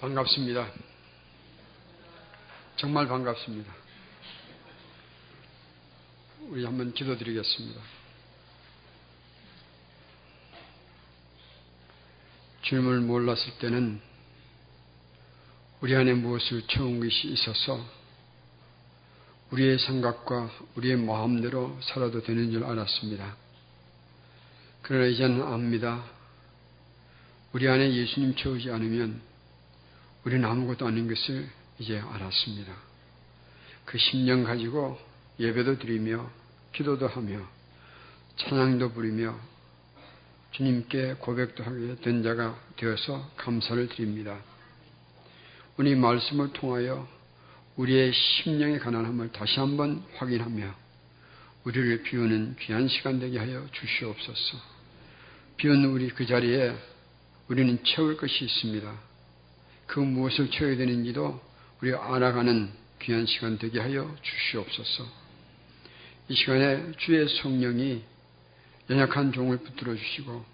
반갑습니다. 정말 반갑습니다. 우리 한번 기도드리겠습니다. 주님을 몰랐을 때는 우리 안에 무엇을 채운 것이 있어서 우리의 생각과 우리의 마음대로 살아도 되는 줄 알았습니다. 그러나 이제는 압니다. 우리 안에 예수님 채우지 않으면 우리는 아무것도 아닌 것을 이제 알았습니다. 그 심령 가지고 예배도 드리며 기도도 하며 찬양도 부리며 주님께 고백도 하게 된 자가 되어서 감사를 드립니다. 오늘 말씀을 통하여 우리의 심령의 가난함을 다시 한번 확인하며 우리를 비우는 귀한 시간 되게 하여 주시옵소서. 비운 우리 그 자리에 우리는 채울 것이 있습니다. 그 무엇을 채워야 되는지도 우리가 알아가는 귀한 시간 되게 하여 주시옵소서. 이 시간에 주의 성령이 연약한 종을 붙들어 주시고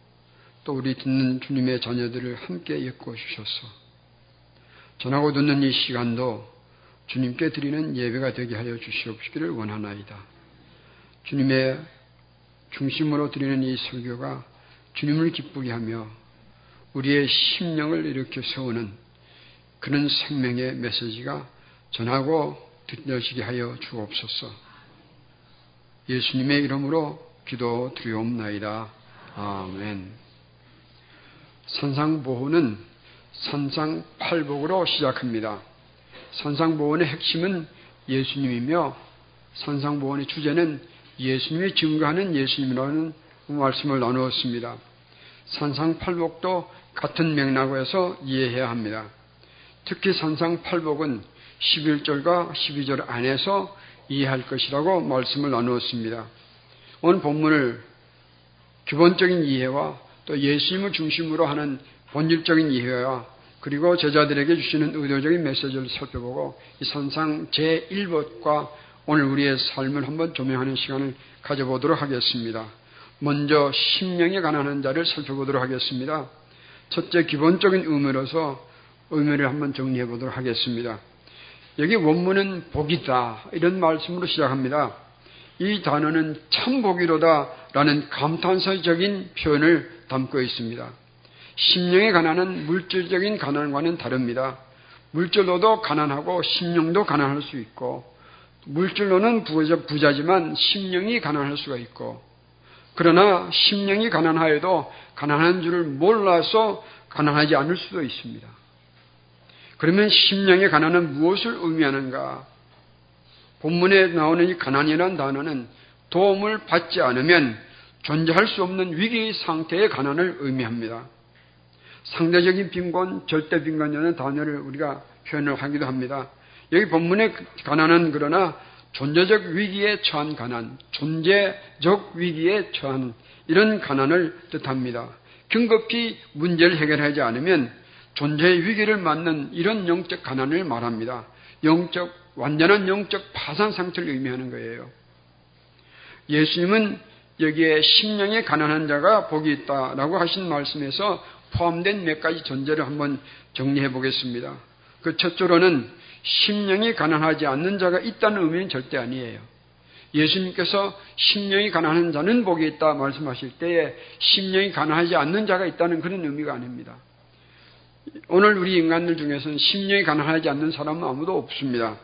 또 우리 듣는 주님의 자녀들을 함께 엮어 주셔서 전하고 듣는 이 시간도 주님께 드리는 예배가 되게 하여 주시옵기를 원하나이다. 주님의 중심으로 드리는 이 설교가 주님을 기쁘게 하며 우리의 심령을 이렇게 세우는 그런 생명의 메시지가 전하고 듣려지게 하여 주옵소서. 예수님의 이름으로 기도 드리옵나이다. 아멘. 산상보호는 산상팔복으로 시작합니다. 산상보호의 핵심은 예수님이며 산상보호의 주제는 예수님이 증거하는 예수님이라는 말씀을 나누었습니다. 산상팔복도 같은 맥락에서 이해해야 합니다. 특히 산상팔복은 11절과 12절 안에서 이해할 것이라고 말씀을 나누었습니다. 오늘 본문을 기본적인 이해와 또 예수님을 중심으로 하는 본질적인 이해와 그리고 제자들에게 주시는 의도적인 메시지를 살펴보고 이 산상 제1법과 오늘 우리의 삶을 한번 조명하는 시간을 가져보도록 하겠습니다. 먼저 심령에 가난한 자를 살펴보도록 하겠습니다. 첫째 기본적인 의미로서 의미를 한번 정리해 보도록 하겠습니다. 여기 원문은 복이다 이런 말씀으로 시작합니다. 이 단어는 참 복이로다 라는 감탄사적인 표현을 담고 있습니다. 심령의 가난은 물질적인 가난과는 다릅니다. 물질로도 가난하고 심령도 가난할 수 있고 물질로는 부자, 지만 심령이 가난할 수가 있고 그러나 심령이 가난하여도 가난한 줄을 몰라서 가난하지 않을 수도 있습니다. 그러면 심령의 가난은 무엇을 의미하는가? 본문에 나오는 이 가난이라는 단어는 도움을 받지 않으면 존재할 수 없는 위기 상태의 가난을 의미합니다. 상대적인 빈곤, 절대 빈곤이라는 단어를 우리가 표현을 하기도 합니다. 여기 본문의 가난은 그러나 존재적 위기에 처한 가난, 존재적 위기에 처한 이런 가난을 뜻합니다. 긴급히 문제를 해결하지 않으면 존재의 위기를 맞는 이런 영적 가난을 말합니다. 영적, 완전한 영적 파산 상태를 의미하는 거예요. 예수님은 여기에 심령에 가난한 자가 복이 있다라고 하신 말씀에서 포함된 몇 가지 전제를 한번 정리해 보겠습니다. 그 첫째로는 심령이 가난하지 않는 자가 있다는 의미는 절대 아니에요. 예수님께서 심령이 가난한 자는 복이 있다 말씀하실 때에 심령이 가난하지 않는 자가 있다는 그런 의미가 아닙니다. 오늘 우리 인간들 중에서는 심령이 가난하지 않는 사람은 아무도 없습니다.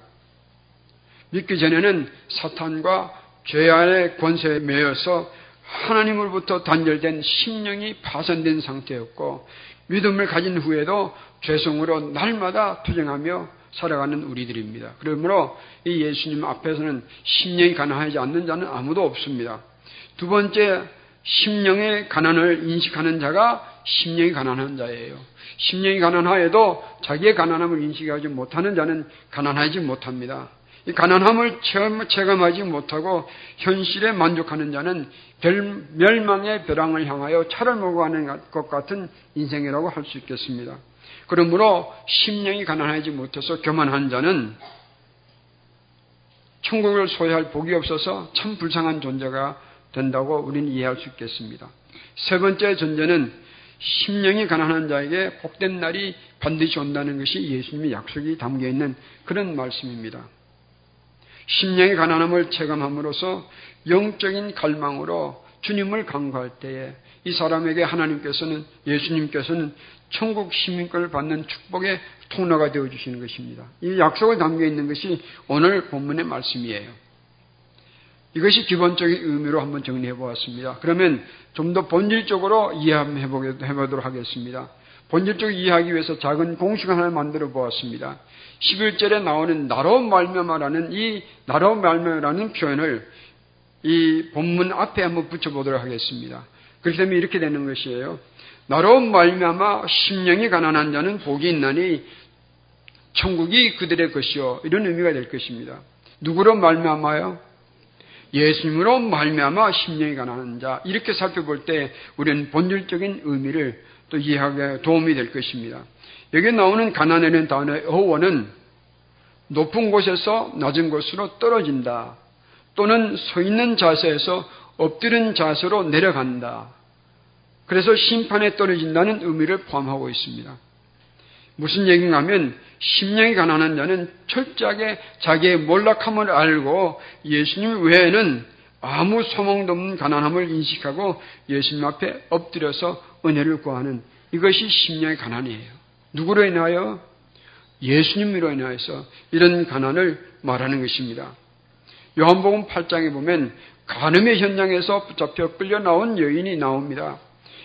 믿기 전에는 사탄과 죄 안의 권세에 매여서 하나님으로부터 단절된 심령이 파손된 상태였고 믿음을 가진 후에도 죄성으로 날마다 투쟁하며 살아가는 우리들입니다. 그러므로 이 예수님 앞에서는 심령이 가난하지 않는 자는 아무도 없습니다. 두 번째, 심령의 가난을 인식하는 자가 심령이 가난한 자예요. 심령이 가난하여도 자기의 가난함을 인식하지 못하는 자는 가난하지 못합니다. 이 가난함을 체감하지 못하고 현실에 만족하는 자는 멸망의 벼랑을 향하여 차를 먹어가는 것 같은 인생이라고 할 수 있겠습니다. 그러므로 심령이 가난하지 못해서 교만한 자는 천국을 소유할 복이 없어서 참 불쌍한 존재가 된다고 우리는 이해할 수 있겠습니다. 세 번째 존재는 심령이 가난한 자에게 복된 날이 반드시 온다는 것이 예수님의 약속이 담겨 있는 그런 말씀입니다. 심령의 가난함을 체감함으로써 영적인 갈망으로 주님을 강구할 때에 이 사람에게 하나님께서는 예수님께서는 천국 시민권을 받는 축복의 통로가 되어 주시는 것입니다. 이 약속을 담겨 있는 것이 오늘 본문의 말씀이에요. 이것이 기본적인 의미로 한번 정리해 보았습니다. 그러면 좀 더 본질적으로 이해해 보도록 하겠습니다. 본질적으로 이해하기 위해서 작은 공식 하나를 만들어 보았습니다. 11절에 나오는 나로 말미암아라는 이 나로 말미암아라는 표현을 이 본문 앞에 한번 붙여보도록 하겠습니다. 그렇기 때문에 이렇게 되는 것이에요. 나로 말미암아 심령이 가난한 자는 복이 있나니 천국이 그들의 것이요 이런 의미가 될 것입니다. 누구로 말미암아요? 예수님으로 말미암아 심령이 가난한 자 이렇게 살펴볼 때 우리는 본질적인 의미를 또 이해하게 도움이 될 것입니다. 여기 나오는 가난이라는 단어의 어원은 높은 곳에서 낮은 곳으로 떨어진다. 또는 서 있는 자세에서 엎드린 자세로 내려간다. 그래서 심판에 떨어진다는 의미를 포함하고 있습니다. 무슨 얘기인가 하면 심령이 가난한 자는 철저하게 자기의 몰락함을 알고 예수님 외에는 아무 소망도 없는 가난함을 인식하고 예수님 앞에 엎드려서 은혜를 구하는 이것이 심령의 가난이에요. 누구로 인하여? 예수님으로 인하여서 이런 가난을 말하는 것입니다. 요한복음 8장에 보면 간음의 현장에서 붙잡혀 끌려 나온 여인이 나옵니다.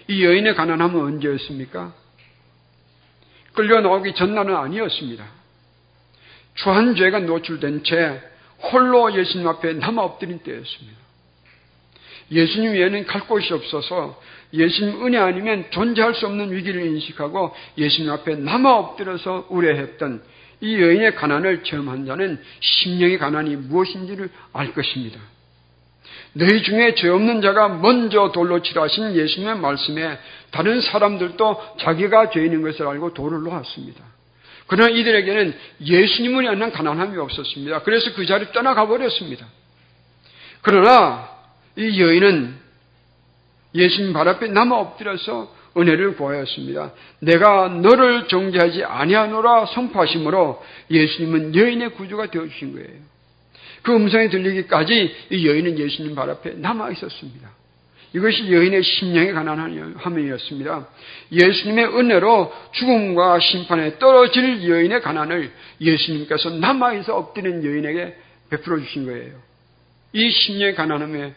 이 여인의 가난함은 언제였습니까? 끌려 나오기 전날은 아니었습니다. 주한 죄가 노출된 채 홀로 예수님 앞에 남아 엎드린 때였습니다. 예수님 외에는 갈 곳이 없어서 예수님 은혜 아니면 존재할 수 없는 위기를 인식하고 예수님 앞에 남아 엎드려서 우려했던 이 여인의 가난을 체험한 자는 심령의 가난이 무엇인지를 알 것입니다. 너희 중에 죄 없는 자가 먼저 돌로 치라신 예수님의 말씀에 다른 사람들도 자기가 죄인인 것을 알고 돌을 놓았습니다. 그러나 이들에게는 예수님을 위한 가난함이 없었습니다. 그래서 그 자리를 떠나가 버렸습니다. 그러나 이 여인은 예수님 발 앞에 남아 엎드려서 은혜를 구하였습니다. 내가 너를 정죄하지 아니하노라 선포하심으로 예수님은 여인의 구주가 되어 주신 거예요. 그 음성이 들리기까지 이 여인은 예수님 발 앞에 남아 있었습니다. 이것이 여인의 심령의 가난함이었습니다. 예수님의 은혜로 죽음과 심판에 떨어질 여인의 가난을 예수님께서 남아있어 엎드린 여인에게 베풀어 주신 거예요. 이 심령의 가난함에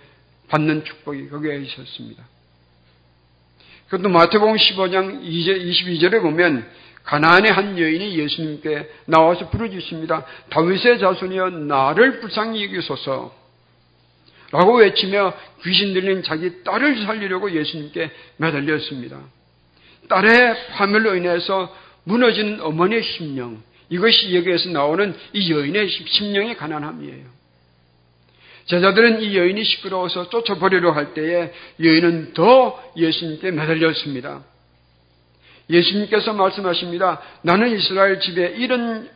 받는 축복이 거기에 있었습니다. 그것도 마태복음 15장 22절에 보면 가나안의 한 여인이 예수님께 나와서 부르짖습니다. 다윗의 자손이여 나를 불쌍히 여기소서 라고 외치며 귀신 들린 자기 딸을 살리려고 예수님께 매달렸습니다. 딸의 파멸로 인해서 무너지는 어머니의 심령 이것이 여기에서 나오는 이 여인의 심령의 가난함이에요. 제자들은 이 여인이 시끄러워서 쫓아버리려 할 때에 여인은 더 예수님께 매달렸습니다. 예수님께서 말씀하십니다. 나는 이스라엘 집에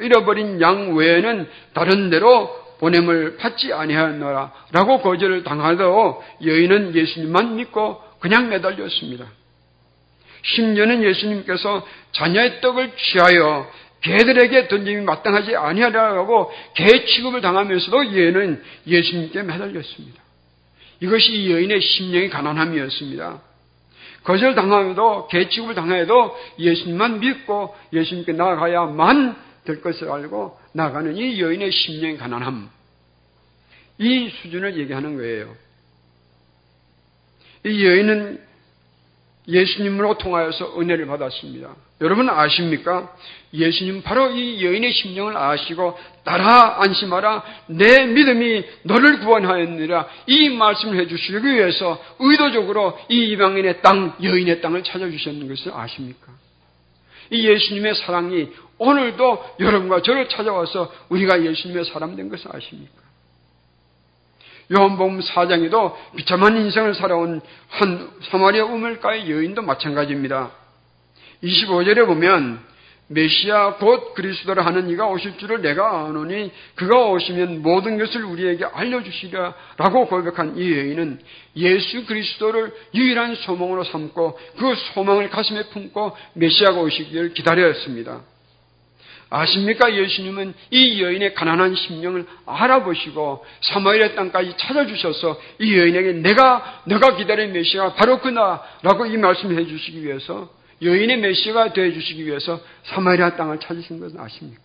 잃어버린 양 외에는 다른 데로 보냄을 받지 아니하였노라 라고 거절을 당하도 여인은 예수님만 믿고 그냥 매달렸습니다. 심지어는 예수님께서 자녀의 떡을 취하여 개들에게 던짐이 마땅하지 아니하라고 개 취급을 당하면서도 얘는 예수님께 매달렸습니다. 이것이 이 여인의 심령의 가난함이었습니다. 거절 당하여도 개 취급을 당하여도 예수님만 믿고 예수님께 나아가야만 될 것을 알고 나가는 이 여인의 심령의 가난함. 이 수준을 얘기하는 거예요. 이 여인은 예수님으로 통하여서 은혜를 받았습니다. 여러분 아십니까? 예수님 바로 이 여인의 심령을 아시고 따라 안심하라 내 믿음이 너를 구원하였느라 이 말씀을 해주시기 위해서 의도적으로 이 이방인의 땅 여인의 땅을 찾아주셨는 것을 아십니까? 이 예수님의 사랑이 오늘도 여러분과 저를 찾아와서 우리가 예수님의 사람 된 것을 아십니까? 요한복음 4장에도 비참한 인생을 살아온 한 사마리아 우물가의 여인도 마찬가지입니다. 25절에 보면 메시아 곧 그리스도라 하는 이가 오실 줄을 내가 아노니 그가 오시면 모든 것을 우리에게 알려주시리라라고 고백한 이 여인은 예수 그리스도를 유일한 소망으로 삼고 그 소망을 가슴에 품고 메시아가 오시기를 기다렸습니다. 아십니까? 예수님은 이 여인의 가난한 심령을 알아보시고 사마리아 땅까지 찾아주셔서 이 여인에게 내가 내가 기다린 메시아가 바로 그나라고 이 말씀을 해주시기 위해서 여인의 메시아가 되어주시기 위해서 사마리아 땅을 찾으신 것은 아십니까?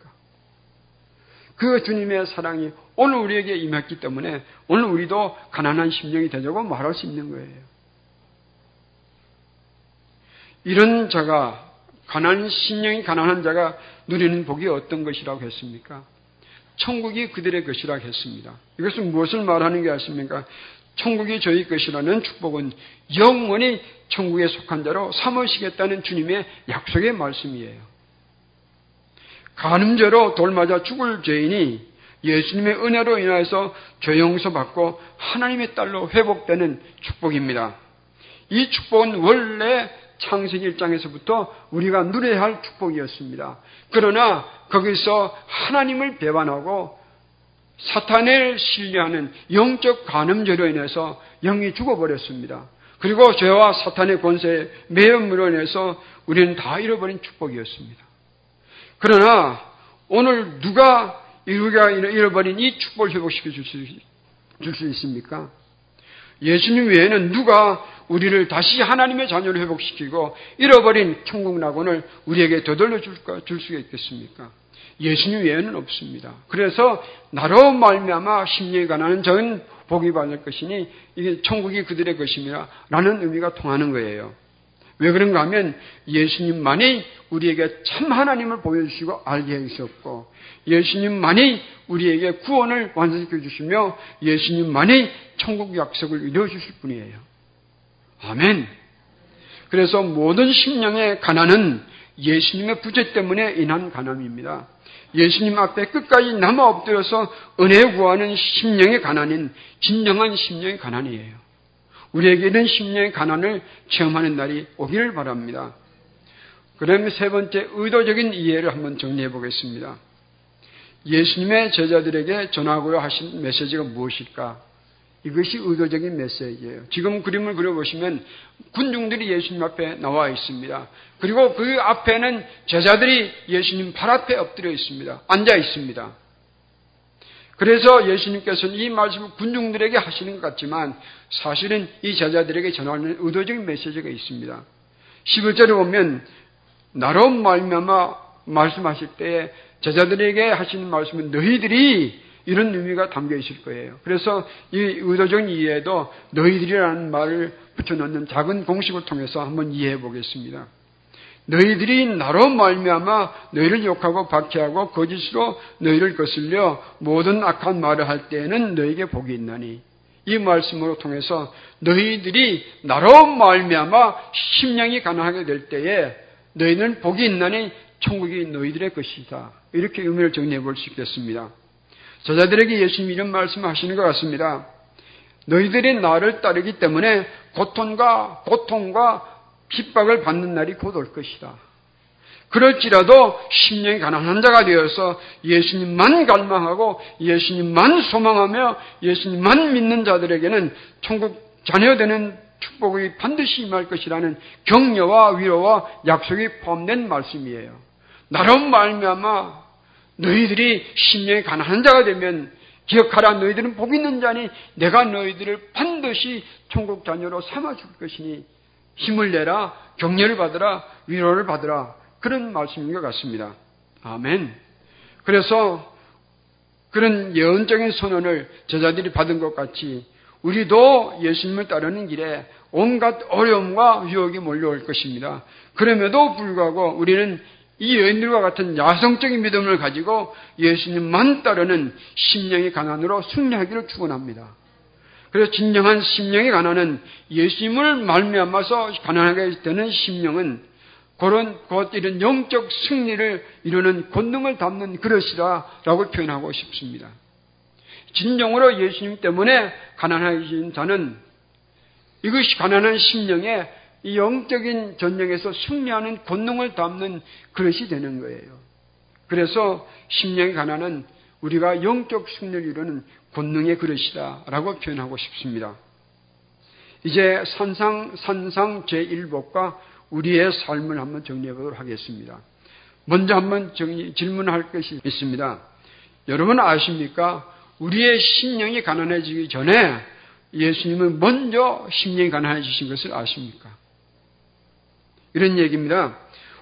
그 주님의 사랑이 오늘 우리에게 임했기 때문에 오늘 우리도 가난한 심령이 되자고 말할 수 있는 거예요. 이런 자가 가난한 심령이 가난한 자가 누리는 복이 어떤 것이라고 했습니까? 천국이 그들의 것이라고 했습니다. 이것은 무엇을 말하는 게 아십니까? 천국이 저희 것이라는 축복은 영원히 천국에 속한 자로 삼으시겠다는 주님의 약속의 말씀이에요. 간음죄로 돌맞아 죽을 죄인이 예수님의 은혜로 인하여서 죄 용서 받고 하나님의 딸로 회복되는 축복입니다. 이 축복은 원래 창세기 1장에서부터 우리가 누려야 할 축복이었습니다. 그러나 거기서 하나님을 배반하고 사탄을 신뢰하는 영적 간음죄로 인해서 영이 죽어버렸습니다. 그리고 죄와 사탄의 권세에 매연으로 인해서 우리는 다 잃어버린 축복이었습니다. 그러나 오늘 누가 우리가 잃어버린 이 축복을 회복시켜 줄 수 있습니까? 예수님 외에는 누가 우리를 다시 하나님의 자녀로 회복시키고 잃어버린 천국 낙원을 우리에게 되돌려 줄 수가 있겠습니까? 예수님 외에는 없습니다. 그래서 나로 말미암아 심령이 가난한 전 복이 받을 것이니 이게 천국이 그들의 것입니다. 라는 의미가 통하는 거예요. 왜 그런가 하면 예수님만이 우리에게 참 하나님을 보여주시고 알게 해주셨고 예수님만이 우리에게 구원을 완성시켜 주시며 예수님만이 천국 약속을 이루어 주실 분이에요. 아멘. 그래서 모든 심령의 가난은 예수님의 부재 때문에 인한 가난입니다. 예수님 앞에 끝까지 남아 엎드려서 은혜 구하는 심령의 가난인 진정한 심령의 가난이에요. 우리에게 이런 심령의 가난을 체험하는 날이 오기를 바랍니다. 그러면 세 번째 의도적인 이해를 한번 정리해 보겠습니다. 예수님의 제자들에게 전하고자 하신 메시지가 무엇일까? 이것이 의도적인 메시지예요. 지금 그림을 그려보시면 군중들이 예수님 앞에 나와 있습니다. 그리고 그 앞에는 제자들이 예수님 발 앞에 엎드려 있습니다. 앉아 있습니다. 그래서 예수님께서는 이 말씀을 군중들에게 하시는 것 같지만 사실은 이 제자들에게 전하는 의도적인 메시지가 있습니다. 11절에 보면 나로 말미암아 말씀하실 때에 제자들에게 하시는 말씀은 너희들이 이런 의미가 담겨 있을 거예요. 그래서 이 의도적 이해도 너희들이라는 말을 붙여넣는 작은 공식을 통해서 한번 이해해 보겠습니다. 너희들이 나로 말미암아 너희를 욕하고 박해하고 거짓으로 너희를 거슬려 모든 악한 말을 할 때에는 너희에게 복이 있나니 이 말씀으로 통해서 너희들이 나로 말미암아 심령이 가난하게 될 때에 너희는 복이 있나니 천국이 너희들의 것이다. 이렇게 의미를 정리해 볼 수 있겠습니다. 저자들에게 예수님이 이런 말씀을 하시는 것 같습니다. 너희들이 나를 따르기 때문에 고통과 고통과 핍박을 받는 날이 곧 올 것이다. 그럴지라도 심령이 가난한 자가 되어서 예수님만 갈망하고 예수님만 소망하며 예수님만 믿는 자들에게는 천국 자녀되는 축복이 반드시 임할 것이라는 격려와 위로와 약속이 포함된 말씀이에요. 나로 말미암아 너희들이 심령이 가난한 자가 되면 기억하라 너희들은 복 있는 자니 내가 너희들을 반드시 천국 자녀로 삼아 줄 것이니 힘을 내라 격려를 받으라 위로를 받으라 그런 말씀인 것 같습니다. 아멘. 그래서 그런 예언적인 선언을 제자들이 받은 것 같이 우리도 예수님을 따르는 길에 온갖 어려움과 유혹이 몰려올 것입니다. 그럼에도 불구하고 우리는 이 여인들과 같은 야성적인 믿음을 가지고 예수님만 따르는 심령의 가난으로 승리하기를 축원합니다. 그래서 진정한 심령의 가난은 예수님을 말미암아서 가난하게 되는 심령은 그런 곧 이런 영적 승리를 이루는 권능을 담는 그릇이라라고 표현하고 싶습니다. 진정으로 예수님 때문에 가난하신 자는 이것이 가난한 심령의 이 영적인 전쟁에서 승리하는 권능을 담는 그릇이 되는 거예요. 그래서 심령의 가난은 우리가 영적 승리를 이루는 권능의 그릇이다라고 표현하고 싶습니다. 이제 산상 산상 제1복과 우리의 삶을 한번 정리해 보도록 하겠습니다. 먼저 한번 정리, 질문할 것이 있습니다. 여러분 아십니까? 우리의 심령이 가난해지기 전에 예수님은 먼저 심령이 가난해지신 것을 아십니까? 이런 얘기입니다.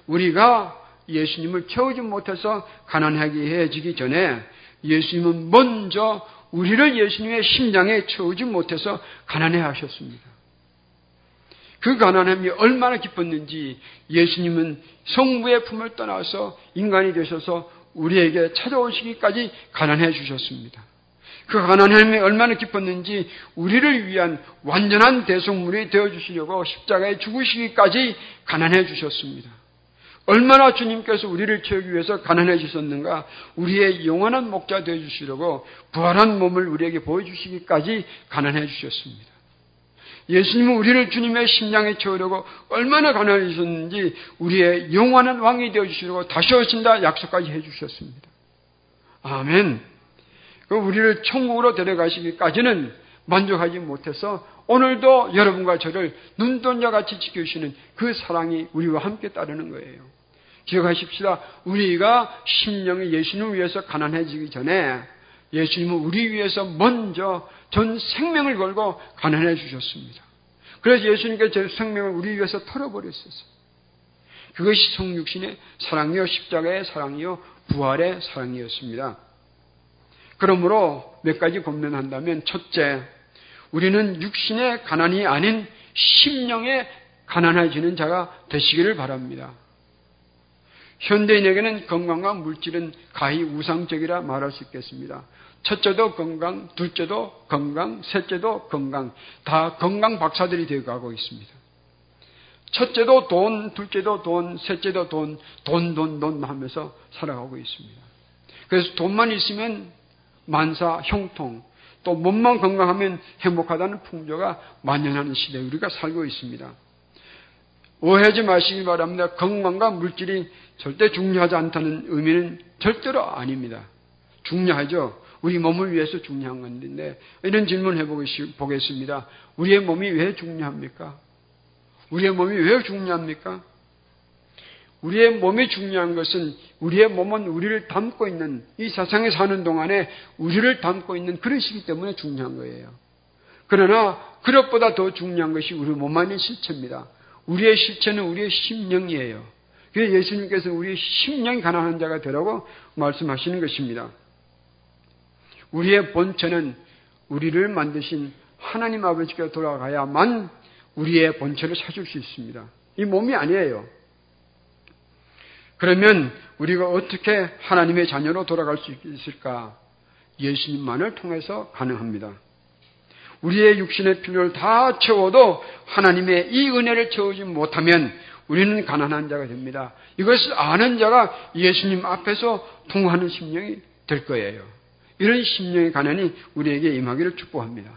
우리가 예수님을 채우지 못해서 가난하게 해지기 전에 예수님은 먼저 우리를 예수님의 심장에 채우지 못해서 가난해 하셨습니다. 그 가난함이 얼마나 기뻤는지 예수님은 성부의 품을 떠나서 인간이 되셔서 우리에게 찾아오시기까지 가난해 주셨습니다. 그 가난함이 얼마나 기뻤는지 우리를 위한 완전한 대성물이 되어 주시려고 십자가에 죽으시기까지 가난해 주셨습니다. 얼마나 주님께서 우리를 채우기 위해서 가난해 주셨는가? 우리의 영원한 목자 되어 주시려고 부활한 몸을 우리에게 보여주시기까지 가난해 주셨습니다. 예수님은 우리를 주님의 심장에 채우려고 얼마나 가난해주셨는지 우리의 영원한 왕이 되어 주시려고 다시 오신다 약속까지 해 주셨습니다. 아멘. 그 우리를 천국으로 데려가시기까지는 만족하지 못해서 오늘도 여러분과 저를 눈동자 같이 지켜주시는 그 사랑이 우리와 함께 따르는 거예요. 기억하십시다. 우리가 심령이 예수님을 위해서 가난해지기 전에 예수님은 우리 위해서 먼저 전 생명을 걸고 가난해 주셨습니다. 그래서 예수님께서 제 생명을 우리 위해서 털어버렸었어요. 그것이 성육신의 사랑이요, 십자가의 사랑이요, 부활의 사랑이었습니다. 그러므로 몇 가지 고민한다면 첫째, 우리는 육신의 가난이 아닌 심령의 가난해지는 자가 되시기를 바랍니다. 현대인에게는 건강과 물질은 가히 우상적이라 말할 수 있겠습니다. 첫째도 건강, 둘째도 건강, 셋째도 건강, 다 건강 박사들이 되어 가고 있습니다. 첫째도 돈, 둘째도 돈, 셋째도 돈, 돈, 돈, 돈 하면서 살아가고 있습니다. 그래서 돈만 있으면 만사, 형통, 또 몸만 건강하면 행복하다는 풍조가 만연하는 시대에 우리가 살고 있습니다. 오해하지 마시기 바랍니다. 건강과 물질이 절대 중요하지 않다는 의미는 절대로 아닙니다. 중요하죠. 우리 몸을 위해서 중요한 건데 이런 질문 해보겠습니다. 우리의 몸이 왜 중요합니까? 우리의 몸이 왜 중요합니까? 우리의 몸이 중요한 것은 우리의 몸은 우리를 담고 있는 이 세상에 사는 동안에 우리를 담고 있는 그릇이기 때문에 중요한 거예요. 그러나 그것보다 더 중요한 것이 우리 몸 안의 실체입니다. 우리의 실체는 우리의 심령이에요. 그래서 예수님께서 우리의 심령이 가난한 자가 되라고 말씀하시는 것입니다. 우리의 본체는 우리를 만드신 하나님 아버지께 돌아가야만 우리의 본체를 찾을 수 있습니다. 이 몸이 아니에요. 그러면 우리가 어떻게 하나님의 자녀로 돌아갈 수 있을까? 예수님만을 통해서 가능합니다. 우리의 육신의 필요를 다 채워도 하나님의 이 은혜를 채우지 못하면 우리는 가난한 자가 됩니다. 이것을 아는 자가 예수님 앞에서 통하는 심령이 될 거예요. 이런 심령의 가난이 우리에게 임하기를 축복합니다.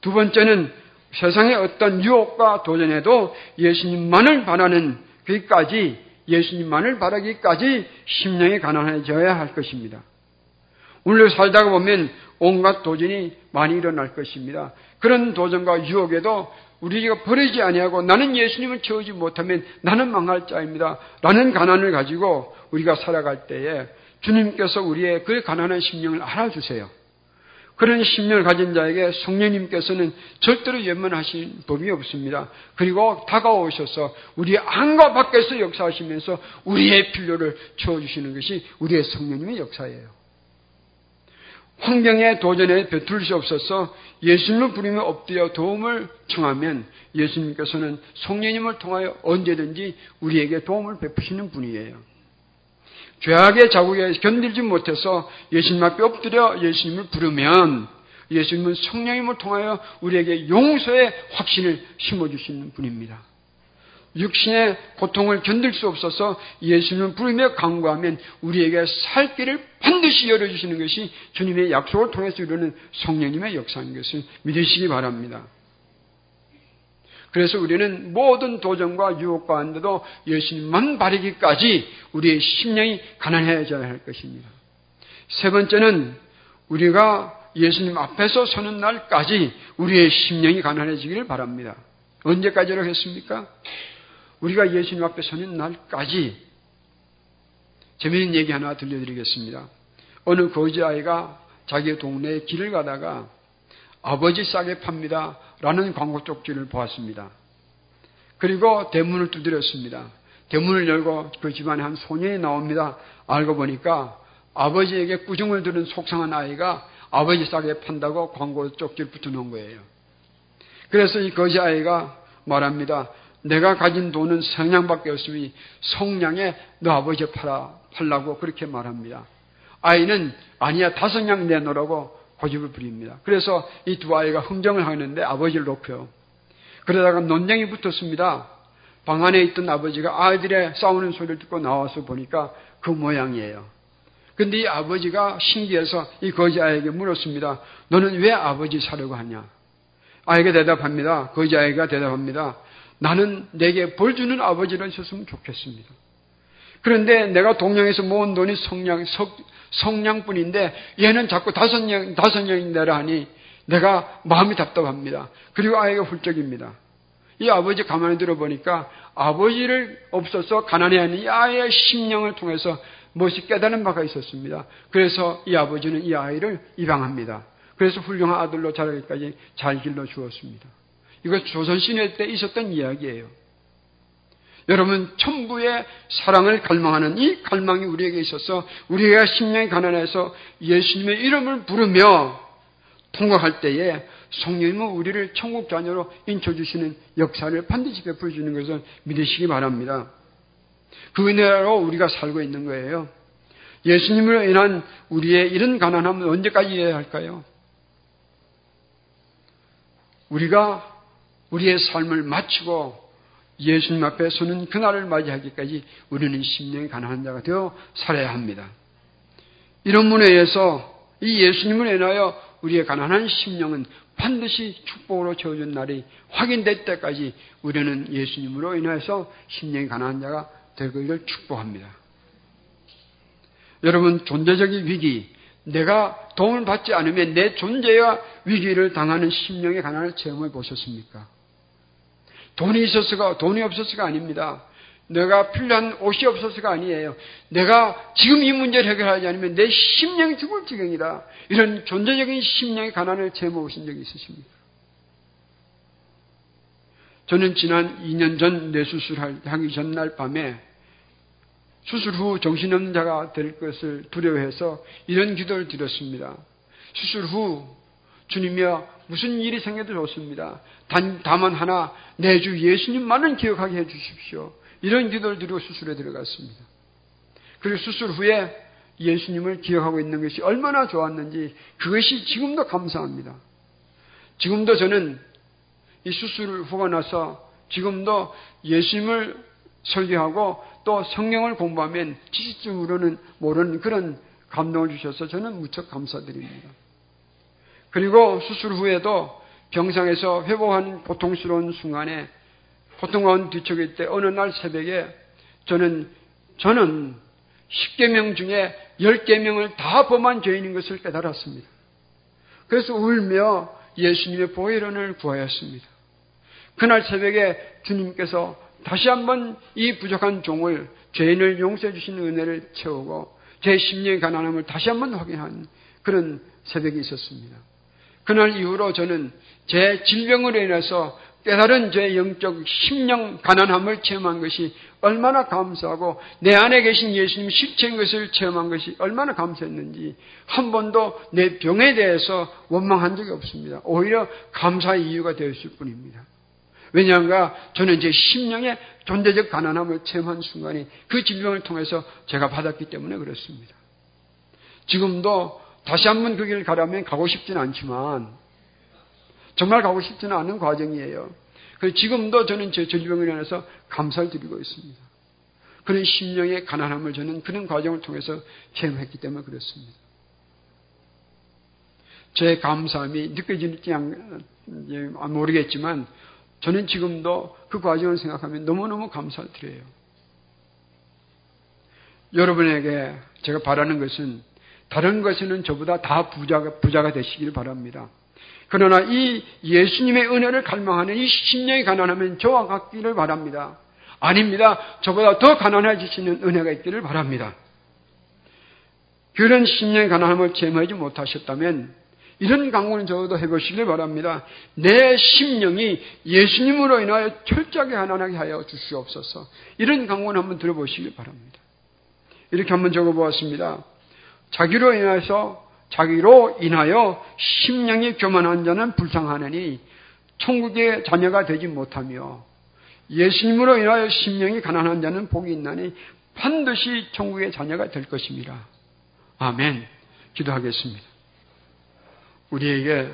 두 번째는 세상의 어떤 유혹과 도전에도 예수님만을 바라는 그까지 예수님만을 바라기까지 심령이 가난해져야 할 것입니다. 오늘 살다가 보면 온갖 도전이 많이 일어날 것입니다. 그런 도전과 유혹에도 우리가 버리지 아니하고 나는 예수님을 채우지 못하면 나는 망할 자입니다. 라는 가난을 가지고 우리가 살아갈 때에 주님께서 우리의 그 가난한 심령을 알아주세요. 그런 심령을 가진 자에게 성령님께서는 절대로 연만하신 법이 없습니다. 그리고 다가오셔서 우리의 안과 밖에서 역사하시면서 우리의 필요를 채워주시는 것이 우리의 성령님의 역사예요. 환경의 도전에 배툴 수 없어서 예수님을 부르며 엎드려 도움을 청하면 예수님께서는 성령님을 통하여 언제든지 우리에게 도움을 베푸시는 분이에요. 죄악의 자국에 견딜지 못해서 예수님 앞에 엎드려 예수님을 부르면 예수님은 성령님을 통하여 우리에게 용서의 확신을 심어주시는 분입니다. 육신의 고통을 견딜 수 없어서 예수님을 부르며 강구하면 우리에게 살 길을 반드시 열어주시는 것이 주님의 약속을 통해서 이루는 성령님의 역사인 것을 믿으시기 바랍니다. 그래서 우리는 모든 도전과 유혹 가운데도 예수님만 바르기까지 우리의 심령이 가난해져야 할 것입니다. 세 번째는 우리가 예수님 앞에서 서는 날까지 우리의 심령이 가난해지기를 바랍니다. 언제까지로 했습니까? 우리가 예수님 앞에 서는 날까지 재미있는 얘기 하나 들려드리겠습니다. 어느 거지 아이가 자기 동네에 길을 가다가 아버지 싸게 팝니다. 라는 광고 쪽지를 보았습니다. 그리고 대문을 두드렸습니다. 대문을 열고 그 집안에 한 소년이 나옵니다. 알고 보니까 아버지에게 꾸중을 들은 속상한 아이가 아버지 싸게 판다고 광고 쪽지를 붙여놓은 거예요. 그래서 이 거지 아이가 말합니다. 내가 가진 돈은 성냥밖에 없으니 성냥에 너 아버지 팔아 팔라고 그렇게 말합니다. 아이는 아니야 다성냥 내놓으라고 고집을 부립니다. 그래서 이 두 아이가 흥정을 하는데 아버지를 높여요. 그러다가 논쟁이 붙었습니다. 방 안에 있던 아버지가 아이들의 싸우는 소리를 듣고 나와서 보니까 그 모양이에요. 근데 이 아버지가 신기해서 이 거지 아이에게 물었습니다. 너는 왜 아버지 사려고 하냐? 아이가 대답합니다. 거지 아이가 대답합니다. 나는 내게 벌 주는 아버지를 있었으면 좋겠습니다. 그런데 내가 동양에서 모은 돈이 성냥, 성냥뿐인데 얘는 자꾸 다섯 냥, 다섯 냥이 내라 하니 내가 마음이 답답합니다. 그리고 아이가 훌쩍입니다. 이 아버지 가만히 들어보니까 아버지를 없어서 가난해하는 이 아이의 심령을 통해서 무엇이 깨달은 바가 있었습니다. 그래서 이 아버지는 이 아이를 입양합니다. 그래서 훌륭한 아들로 자라기까지 잘 길러 주었습니다. 이거 조선시대 때 있었던 이야기예요. 여러분 천부의 사랑을 갈망하는 이 갈망이 우리에게 있어서 우리가 심령이 가난해서 예수님의 이름을 부르며 통과할 때에 성령님은 우리를 천국 자녀로 인쳐주시는 역사를 반드시 베풀어 주는 것을 믿으시기 바랍니다. 그 은혜로 우리가 살고 있는 거예요. 예수님으로 인한 우리의 이런 가난함은 언제까지 해야 할까요? 우리가 우리의 삶을 마치고 예수님 앞에 서는 그날을 맞이하기까지 우리는 심령이 가난한 자가 되어 살아야 합니다. 이런 문에 의해서 이 예수님을 인하여 우리의 가난한 심령은 반드시 축복으로 채워준 날이 확인될 때까지 우리는 예수님으로 인해서 심령이 가난한 자가 되기를 축복합니다. 여러분 존재적인 위기, 내가 도움을 받지 않으면 내 존재와 위기를 당하는 심령의 가난을 체험해 보셨습니까? 돈이 있었어가 돈이 없었어가 아닙니다. 내가 필요한 옷이 없었어가 아니에요. 내가 지금 이 문제를 해결하지 않으면 내 심령이 죽을 지경이다. 이런 존재적인 심령의 가난을 제모하신 적이 있으십니까? 저는 지난 2년 전 뇌수술하기 전날 밤에 수술 후 정신없는 자가 될 것을 두려워해서 이런 기도를 드렸습니다. 수술 후 주님이여 무슨 일이 생겨도 좋습니다. 단, 다만 하나 내 주 예수님만은 기억하게 해 주십시오. 이런 기도를 드리고 수술에 들어갔습니다. 그리고 수술 후에 예수님을 기억하고 있는 것이 얼마나 좋았는지 그것이 지금도 감사합니다. 지금도 저는 이 수술 후가 나서 지금도 예수님을 설교하고 또 성경을 공부하면 지식적으로는 모르는 그런 감동을 주셔서 저는 무척 감사드립니다. 그리고 수술 후에도 병상에서 회복하는 고통스러운 순간에 고통가운 뒤척일 때 어느 날 새벽에 저는 저는 10개명 중에 10개명을 다 범한 죄인인 것을 깨달았습니다. 그래서 울며 예수님의 보혈원을 구하였습니다. 그날 새벽에 주님께서 다시 한번 이 부족한 종을 죄인을 용서해 주시는 은혜를 채우고 제 심령의 가난함을 다시 한번 확인한 그런 새벽이 있었습니다. 그날 이후로 저는 제 질병으로 인해서 깨달은 제 영적 심령 가난함을 체험한 것이 얼마나 감사하고 내 안에 계신 예수님 실체인 것을 체험한 것이 얼마나 감사했는지 한 번도 내 병에 대해서 원망한 적이 없습니다. 오히려 감사의 이유가 되었을 뿐입니다. 왜냐하면 저는 제 심령의 존재적 가난함을 체험한 순간이 그 질병을 통해서 제가 받았기 때문에 그렇습니다. 지금도 다시 한번 그 길을 가려면 가고 싶지는 않지만 정말 가고 싶지는 않은 과정이에요. 그래서 지금도 저는 제 질병을 인해서 감사를 드리고 있습니다. 그런 심령의 가난함을 저는 그런 과정을 통해서 체험했기 때문에 그렇습니다. 제 감사함이 느껴지는지 모르겠지만 저는 지금도 그 과정을 생각하면 너무너무 감사드려요. 여러분에게 제가 바라는 것은 다른 것에는 저보다 다 부자가, 부자가 되시길 바랍니다. 그러나 이 예수님의 은혜를 갈망하는 이 심령이 가난하면 저와 같기를 바랍니다. 아닙니다. 저보다 더 가난해지시는 은혜가 있기를 바랍니다. 그런 심령의 가난함을 제어하지 못하셨다면 이런 강구는 저도 해보시길 바랍니다. 내 심령이 예수님으로 인하여 철저하게 가난하게 하여 주시옵소서. 이런 강구는 한번 들어보시길 바랍니다. 이렇게 한번 적어보았습니다. 자기로 인해서 자기로 인하여 심령이 교만한 자는 불쌍하느니 천국의 자녀가 되지 못하며 예수님으로 인하여 심령이 가난한 자는 복이 있나니 반드시 천국의 자녀가 될 것입니다. 아멘. 기도하겠습니다. 우리에게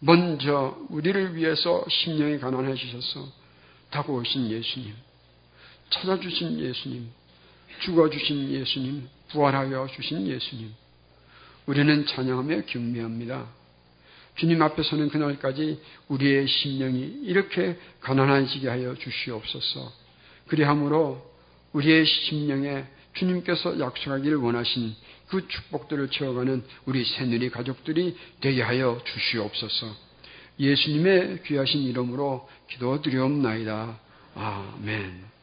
먼저 우리를 위해서 심령이 가난해지셔서 다가오신 예수님, 찾아주신 예수님, 죽어주신 예수님, 부활하여 주신 예수님, 우리는 찬양하며 경배합니다. 주님 앞에 서는 그날까지 우리의 심령이 이렇게 가난해지게 하여 주시옵소서. 그리함으로 우리의 심령에 주님께서 약속하기를 원하신 그 축복들을 채워가는 우리 새누리 가족들이 되게 하여 주시옵소서. 예수님의 귀하신 이름으로 기도드리옵나이다. 아멘.